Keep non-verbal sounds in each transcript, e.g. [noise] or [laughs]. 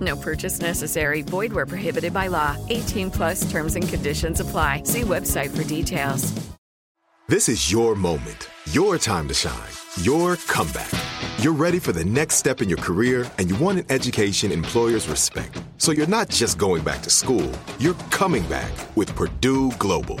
No purchase necessary. Void where prohibited by law. 18 plus terms and conditions apply. See website for details. This is your moment, your time to shine, your comeback. You're ready for the next step in your career and you want an education employers respect. So you're not just going back to school, you're coming back with Purdue Global.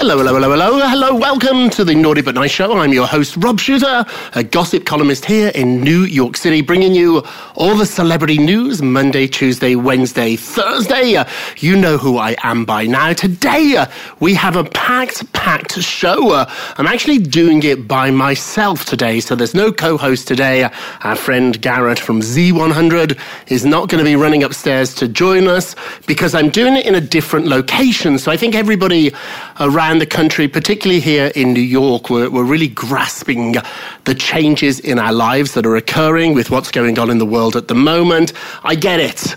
Hello, hello, hello, hello, hello. Welcome to the Naughty But Nice Show. I'm your host, Rob Shooter, a gossip columnist here in New York City, bringing you all the celebrity news Monday, Tuesday, Wednesday, Thursday. You know who I am by now. Today, we have a packed, packed show. I'm actually doing it by myself today, so there's no co host today. Our friend Garrett from Z100 is not going to be running upstairs to join us because I'm doing it in a different location. So I think everybody around the country, particularly here in New York, we're, we're really grasping the changes in our lives that are occurring with what's going on in the world at the moment. I get it.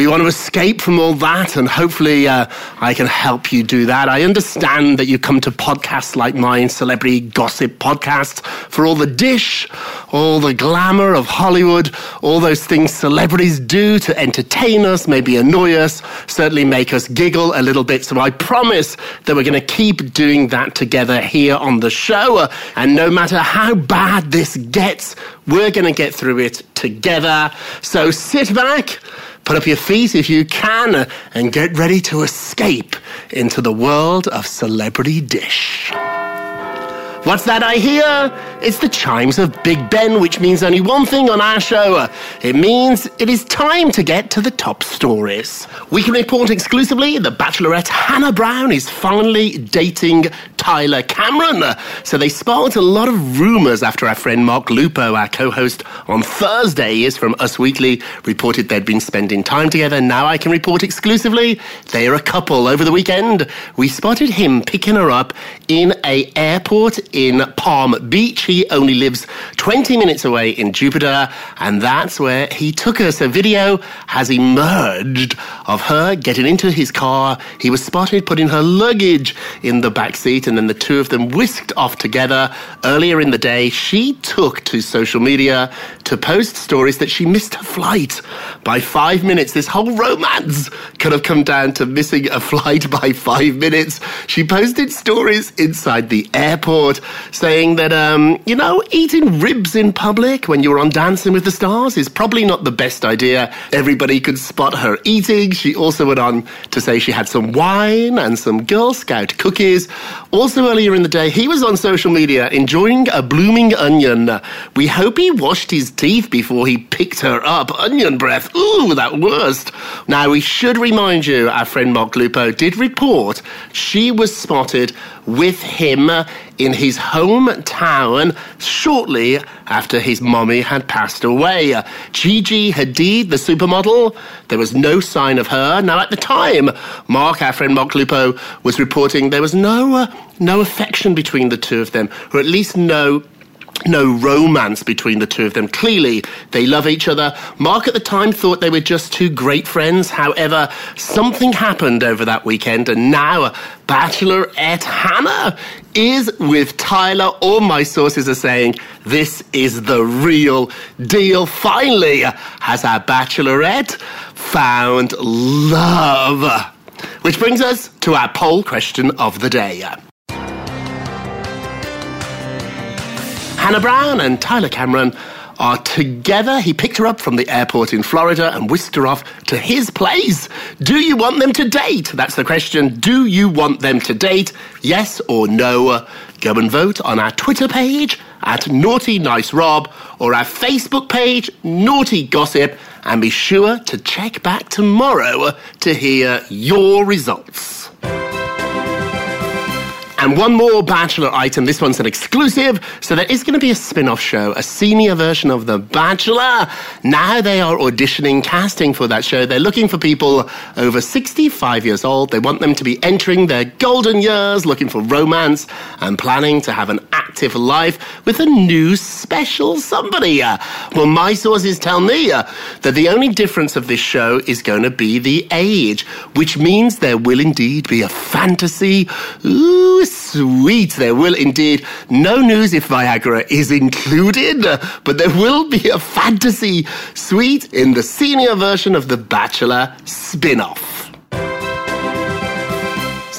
We want to escape from all that, and hopefully, uh, I can help you do that. I understand that you come to podcasts like mine, Celebrity Gossip Podcast, for all the dish, all the glamour of Hollywood, all those things celebrities do to entertain us, maybe annoy us, certainly make us giggle a little bit. So I promise that we're going to keep doing that together here on the show. Uh, And no matter how bad this gets, we're going to get through it together. So sit back. Put up your feet if you can uh, and get ready to escape into the world of Celebrity Dish. What's that I hear? It's the chimes of Big Ben, which means only one thing on our show. It means it is time to get to the top stories. We can report exclusively the Bachelorette Hannah Brown is finally dating Tyler Cameron. So they sparked a lot of rumours after our friend Mark Lupo, our co-host on Thursday, is from Us Weekly, reported they'd been spending time together. Now I can report exclusively they are a couple. Over the weekend, we spotted him picking her up in a airport in Palm Beach. He only lives 20 minutes away in Jupiter, and that's where he took her. So video has emerged of her getting into his car. He was spotted putting her luggage in the back seat, and then the two of them whisked off together. Earlier in the day, she took to social media to post stories that she missed her flight by five minutes. This whole romance could have come down to missing a flight by five minutes. She posted stories inside the airport saying that, um, you know, eating ribs in public when you're on Dancing with the Stars is probably not the best idea. Everybody could spot her eating. She also went on to say she had some wine and some Girl Scout cookies. Also, earlier in the day, he was on social media enjoying a blooming onion. We hope he washed his teeth before he picked her up. Onion breath. Ooh, that worst. Now, we should remind you, our friend Mark Lupo did report she was spotted with him in his hometown shortly after his mommy had passed away. Gigi Hadid, the supermodel, there was no sign of her. Now, at the time, Mark, our friend Mark Lupo, was reporting there was no, uh, no affection between the two of them, or at least no no romance between the two of them. Clearly, they love each other. Mark at the time thought they were just two great friends. However, something happened over that weekend, and now Bachelorette Hannah is with Tyler. All my sources are saying this is the real deal. Finally, has our Bachelorette found love? Which brings us to our poll question of the day. Hannah Brown and Tyler Cameron are together. He picked her up from the airport in Florida and whisked her off to his place. Do you want them to date? That's the question. Do you want them to date? Yes or no? Go and vote on our Twitter page at Naughty Nice Rob or our Facebook page, Naughty Gossip, and be sure to check back tomorrow to hear your results. And one more Bachelor item. This one's an exclusive. So there is going to be a spin off show, a senior version of The Bachelor. Now they are auditioning, casting for that show. They're looking for people over 65 years old. They want them to be entering their golden years, looking for romance, and planning to have an active life with a new special somebody. Well, my sources tell me uh, that the only difference of this show is going to be the age, which means there will indeed be a fantasy. Ooh, sweet. There will indeed. No news if Viagra is included, but there will be a fantasy suite in the senior version of The Bachelor spin off.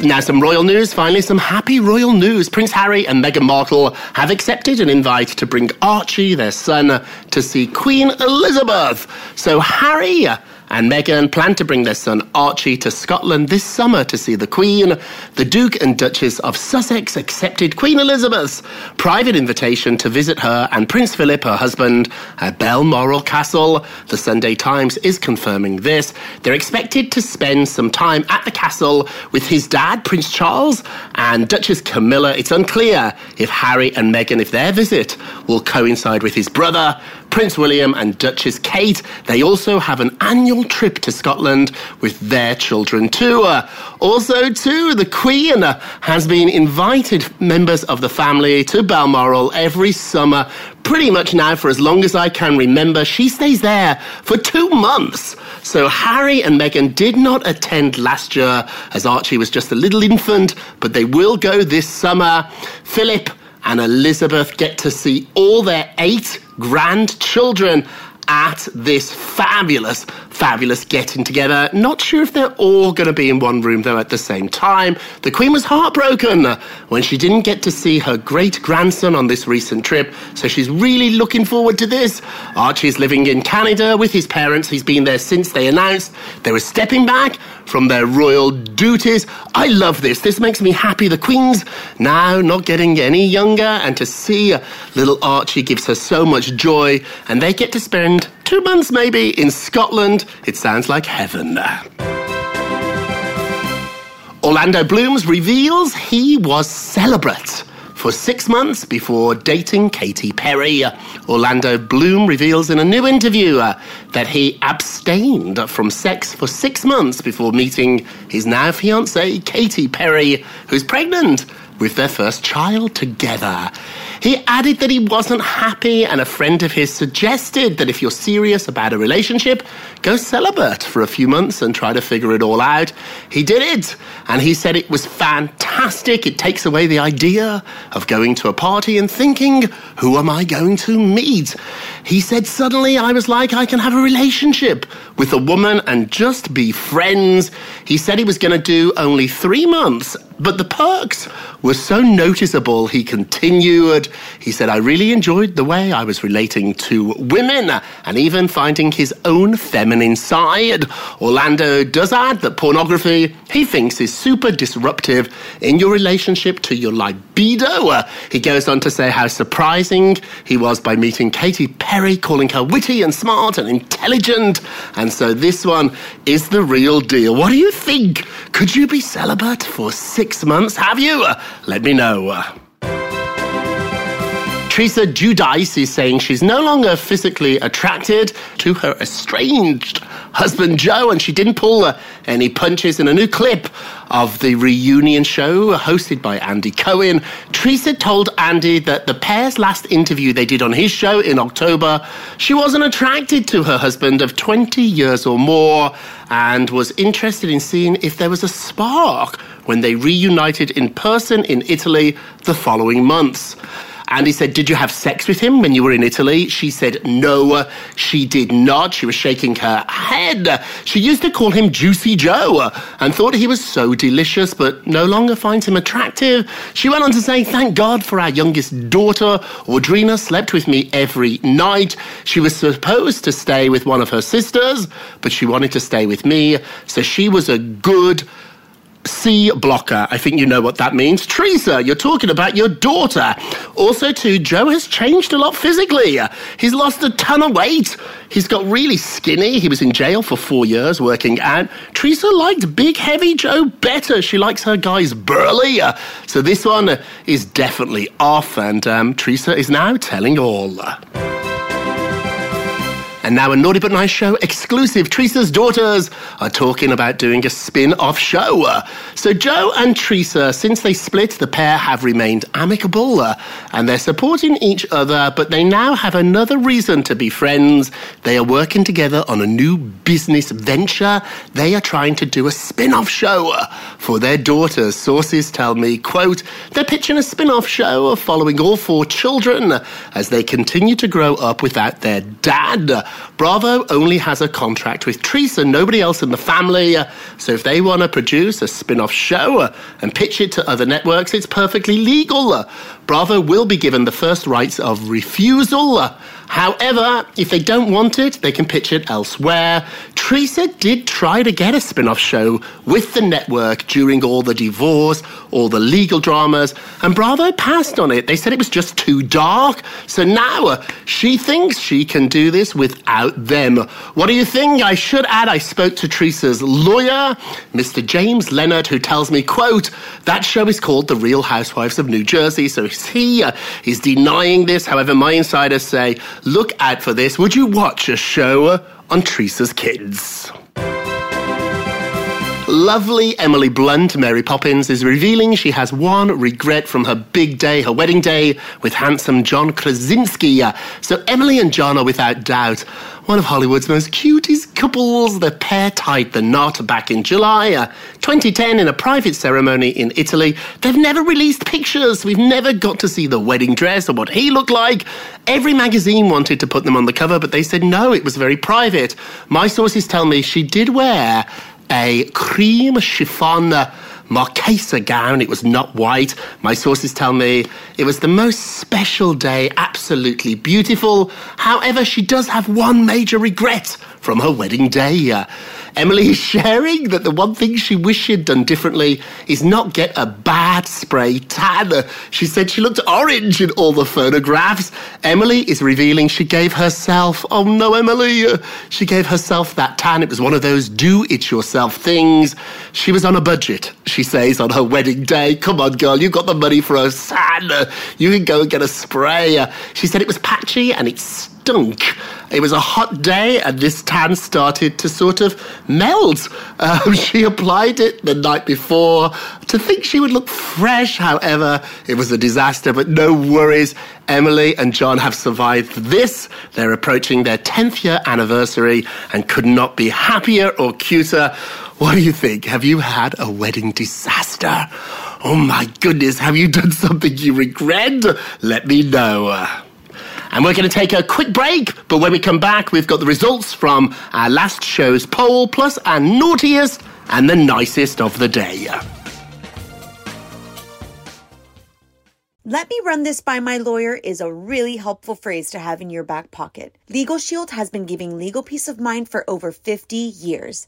Now, some royal news. Finally, some happy royal news. Prince Harry and Meghan Markle have accepted an invite to bring Archie, their son, to see Queen Elizabeth. So, Harry and Meghan plan to bring their son Archie to Scotland this summer to see the Queen. The Duke and Duchess of Sussex accepted Queen Elizabeth's private invitation to visit her and Prince Philip, her husband, at Balmoral Castle. The Sunday Times is confirming this. They're expected to spend some time at the castle with his dad, Prince Charles, and Duchess Camilla. It's unclear if Harry and Meghan, if their visit will coincide with his brother, Prince William and Duchess Kate. They also have an annual trip to Scotland with their children too. Uh, also, too, the Queen has been invited members of the family to Balmoral every summer, pretty much now for as long as I can remember. She stays there for two months. So Harry and Meghan did not attend last year as Archie was just a little infant, but they will go this summer. Philip and Elizabeth get to see all their eight grandchildren at this fabulous, fabulous getting together. Not sure if they're all going to be in one room though at the same time. The Queen was heartbroken when she didn't get to see her great grandson on this recent trip, so she's really looking forward to this. Archie's living in Canada with his parents. He's been there since they announced they were stepping back from their royal duties. I love this. This makes me happy. The Queen's now not getting any younger, and to see little Archie gives her so much joy, and they get to spend two months maybe in Scotland. It sounds like heaven. Orlando Blooms reveals he was celibate for six months before dating Katy Perry. Orlando Bloom reveals in a new interview uh, that he abstained from sex for six months before meeting his now fiancée, Katy Perry, who's pregnant with their first child together. He added that he wasn't happy, and a friend of his suggested that if you're serious about a relationship, go celibate for a few months and try to figure it all out. He did it, and he said it was fantastic. It takes away the idea of going to a party and thinking, who am I going to meet? He said, suddenly I was like, I can have a relationship with a woman and just be friends. He said he was going to do only three months but the perks were so noticeable, he continued. He said, I really enjoyed the way I was relating to women and even finding his own feminine side. Orlando does add that pornography, he thinks, is super disruptive in your relationship to your libido. He goes on to say how surprising he was by meeting Katy Perry, calling her witty and smart and intelligent. And so this one is the real deal. What do you think? Could you be celibate for six months? Have you? Let me know. Teresa Giudice is saying she's no longer physically attracted to her estranged husband Joe, and she didn't pull uh, any punches in a new clip of the reunion show hosted by Andy Cohen. Teresa told Andy that the pair's last interview they did on his show in October, she wasn't attracted to her husband of 20 years or more and was interested in seeing if there was a spark when they reunited in person in Italy the following months. Andy said, Did you have sex with him when you were in Italy? She said, No, she did not. She was shaking her head. She used to call him Juicy Joe and thought he was so delicious, but no longer finds him attractive. She went on to say, Thank God for our youngest daughter. Audriana slept with me every night. She was supposed to stay with one of her sisters, but she wanted to stay with me. So she was a good C blocker. I think you know what that means. Teresa, you're talking about your daughter. Also, too, Joe has changed a lot physically. He's lost a ton of weight. He's got really skinny. He was in jail for four years working out. Teresa liked big, heavy Joe better. She likes her guys burly. So this one is definitely off, and um, Teresa is now telling all. And now a Naughty But Nice show exclusive. Teresa's daughters are talking about doing a spin-off show. So Joe and Teresa, since they split, the pair have remained amicable uh, and they're supporting each other, but they now have another reason to be friends. They are working together on a new business venture. They are trying to do a spin-off show for their daughters. Sources tell me, quote, they're pitching a spin-off show following all four children as they continue to grow up without their dad. Bravo only has a contract with Teresa, nobody else in the family. So if they want to produce a spin off show uh, and pitch it to other networks, it's perfectly legal. Uh, Bravo will be given the first rights of refusal. Uh, However, if they don't want it, they can pitch it elsewhere. Teresa did try to get a spin off show with the network during all the divorce, all the legal dramas, and Bravo passed on it. They said it was just too dark. So now uh, she thinks she can do this without them. What do you think? I should add I spoke to Teresa's lawyer, Mr. James Leonard, who tells me, quote, that show is called The Real Housewives of New Jersey. So he uh, is denying this. However, my insiders say, look out for this. Would you watch a show on Teresa's kids? Lovely Emily Blunt, Mary Poppins, is revealing she has one regret from her big day, her wedding day, with handsome John Krasinski. So Emily and John are without doubt one of Hollywood's most cutest couples. The pair tied the knot back in July uh, 2010 in a private ceremony in Italy. They've never released pictures. We've never got to see the wedding dress or what he looked like. Every magazine wanted to put them on the cover, but they said no, it was very private. My sources tell me she did wear a cream chiffon Marchesa gown. It was not white. My sources tell me it was the most special day, absolutely beautiful. However, she does have one major regret from her wedding day. Uh, Emily is sharing that the one thing she wished she'd done differently is not get a bad spray tan. She said she looked orange in all the photographs. Emily is revealing she gave herself, oh no, Emily, uh, she gave herself that tan. It was one of those do it yourself things. She was on a budget, she says, on her wedding day. Come on, girl, you've got the money for a tan. You can go and get a spray. She said it was patchy and it stunk. It was a hot day, and this tan started to sort of melt. [laughs] Um, she applied it the night before to think she would look fresh. However, it was a disaster, but no worries. Emily and John have survived this. They're approaching their 10th year anniversary and could not be happier or cuter. What do you think? Have you had a wedding disaster? Oh my goodness, have you done something you regret? Let me know. And we're going to take a quick break, but when we come back, we've got the results from our last show's poll, plus our naughtiest and the nicest of the day. Let me run this by my lawyer is a really helpful phrase to have in your back pocket. Legal Shield has been giving legal peace of mind for over 50 years.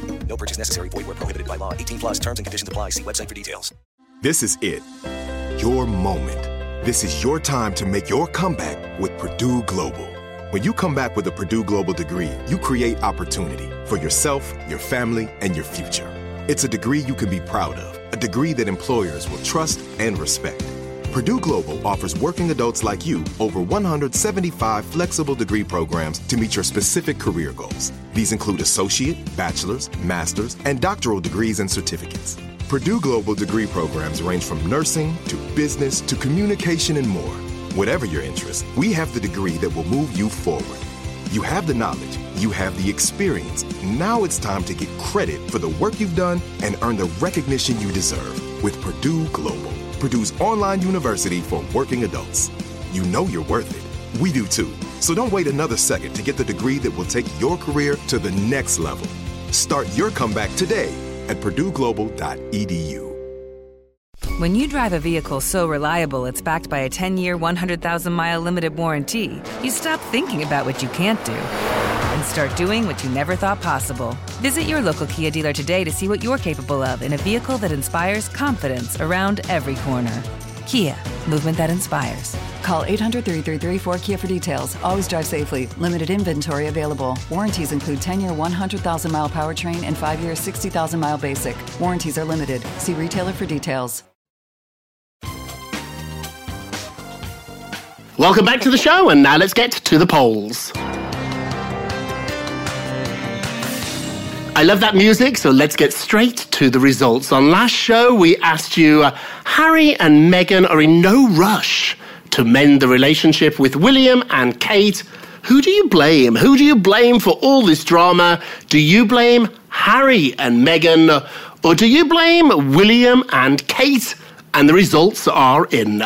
No purchase necessary. Void where prohibited by law. 18 plus terms and conditions apply. See website for details. This is it. Your moment. This is your time to make your comeback with Purdue Global. When you come back with a Purdue Global degree, you create opportunity for yourself, your family, and your future. It's a degree you can be proud of, a degree that employers will trust and respect. Purdue Global offers working adults like you over 175 flexible degree programs to meet your specific career goals. These include associate, bachelor's, master's, and doctoral degrees and certificates. Purdue Global degree programs range from nursing to business to communication and more. Whatever your interest, we have the degree that will move you forward. You have the knowledge, you have the experience. Now it's time to get credit for the work you've done and earn the recognition you deserve with Purdue Global, Purdue's online university for working adults. You know you're worth it. We do too. So don't wait another second to get the degree that will take your career to the next level. Start your comeback today at purdueglobal.edu. When you drive a vehicle so reliable it's backed by a 10 year, 100,000 mile limited warranty, you stop thinking about what you can't do and start doing what you never thought possible. Visit your local Kia dealer today to see what you're capable of in a vehicle that inspires confidence around every corner. Kia, movement that inspires. Call 800 333 4KIA for details. Always drive safely. Limited inventory available. Warranties include 10 year 100,000 mile powertrain and 5 year 60,000 mile basic. Warranties are limited. See retailer for details. Welcome back to the show, and now let's get to the polls. I love that music, so let's get straight to the results. On last show, we asked you uh, Harry and Meghan are in no rush to mend the relationship with William and Kate. Who do you blame? Who do you blame for all this drama? Do you blame Harry and Meghan, or do you blame William and Kate? And the results are in.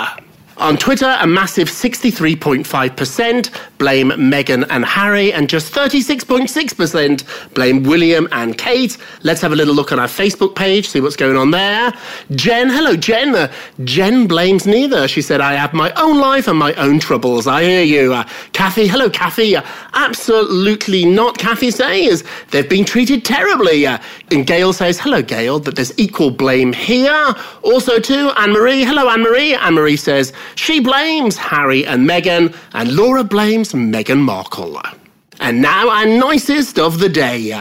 On Twitter, a massive 63.5% blame Meghan and Harry, and just 36.6% blame William and Kate. Let's have a little look on our Facebook page, see what's going on there. Jen, hello, Jen. Uh, Jen blames neither. She said, I have my own life and my own troubles. I hear you. Uh, Kathy, hello, Kathy. Uh, absolutely not, Kathy says. They've been treated terribly. Uh, and Gail says, hello, Gail, that there's equal blame here. Also, too, Anne Marie, hello, Anne Marie. Anne Marie says, she blames Harry and Meghan, and Laura blames Meghan Markle. And now our nicest of the day.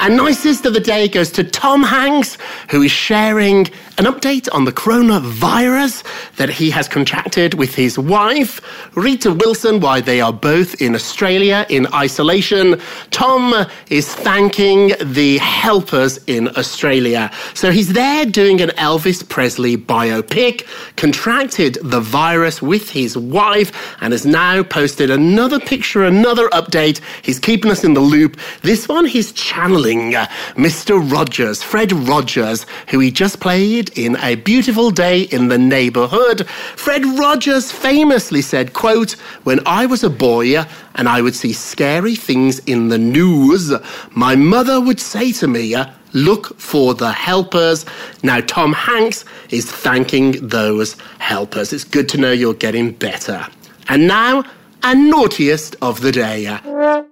Our nicest of the day goes to Tom Hanks, who is sharing an update on the coronavirus that he has contracted with his wife, Rita Wilson, why they are both in Australia in isolation. Tom is thanking the helpers in Australia. So he's there doing an Elvis Presley biopic, contracted the virus with his wife, and has now posted another picture, another update. He's keeping us in the loop. This one he's channeling uh, Mr. Rogers, Fred Rogers, who he just played in A Beautiful Day in the Neighborhood. Fred Rogers famously said, quote, When I was a boy uh, and I would see scary things in the news, my mother would say to me, uh, Look for the helpers. Now, Tom Hanks is thanking those helpers. It's good to know you're getting better. And now, a naughtiest of the day. Uh.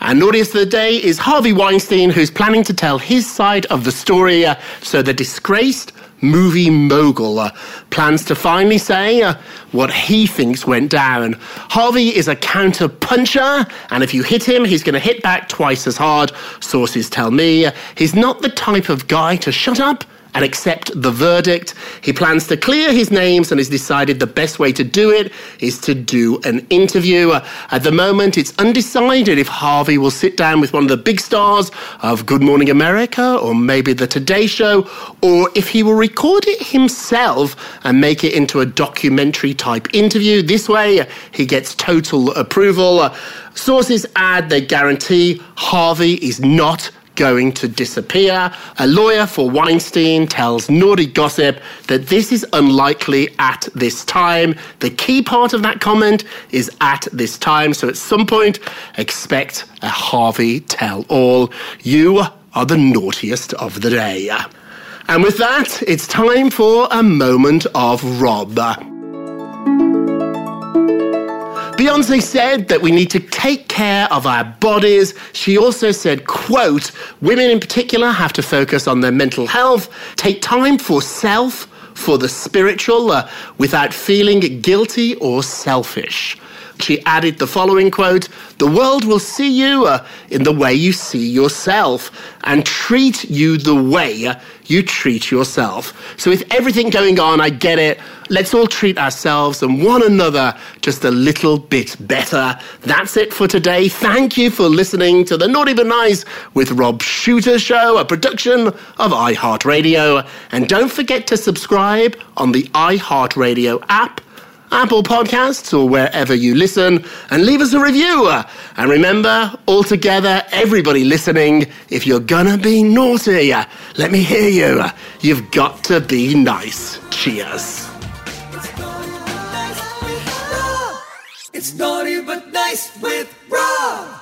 Our naughtiest of the day is Harvey Weinstein, who's planning to tell his side of the story. Uh, so the disgraced movie mogul, uh, plans to finally say uh, what he thinks went down. Harvey is a counter puncher, and if you hit him, he's going to hit back twice as hard. Sources tell me he's not the type of guy to shut up and accept the verdict. He plans to clear his names and has decided the best way to do it is to do an interview. At the moment, it's undecided if Harvey will sit down with one of the big stars of Good Morning America or maybe The Today Show, or if he will record it himself and make it into a documentary type interview. This way, he gets total approval. Sources add they guarantee Harvey is not going to disappear. A lawyer for Weinstein tells Naughty Gossip that this is unlikely at this time. The key part of that comment is at this time. So at some point, expect a Harvey tell all. You are the naughtiest of the day. And with that, it's time for a moment of Rob. Beyonce said that we need to take care of our bodies. She also said, quote, women in particular have to focus on their mental health, take time for self, for the spiritual, uh, without feeling guilty or selfish. She added the following quote The world will see you uh, in the way you see yourself and treat you the way you treat yourself. So, with everything going on, I get it. Let's all treat ourselves and one another just a little bit better. That's it for today. Thank you for listening to the Naughty But Nice with Rob Shooter Show, a production of iHeartRadio. And don't forget to subscribe on the iHeartRadio app. Apple Podcasts, or wherever you listen, and leave us a review. And remember, all together, everybody listening, if you're gonna be naughty, let me hear you. You've got to be nice. Cheers. It's naughty but nice with Rob.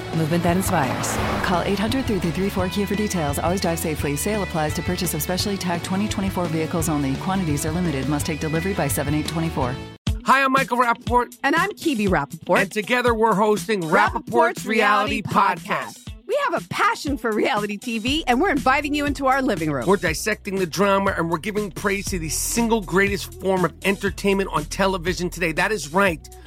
movement that inspires. Call 800 334 Kia for details. Always drive safely. Sale applies to purchase of specially tagged 2024 vehicles only. Quantities are limited. Must take delivery by 7824. Hi, I'm Michael Rapaport. And I'm Kebby Rapaport. And together we're hosting Rapaport's, Reality Podcast. We have a passion for reality TV, and we're inviting you into our living room. We're dissecting the drama and we're giving praise to the single greatest form of entertainment on television today. That is right.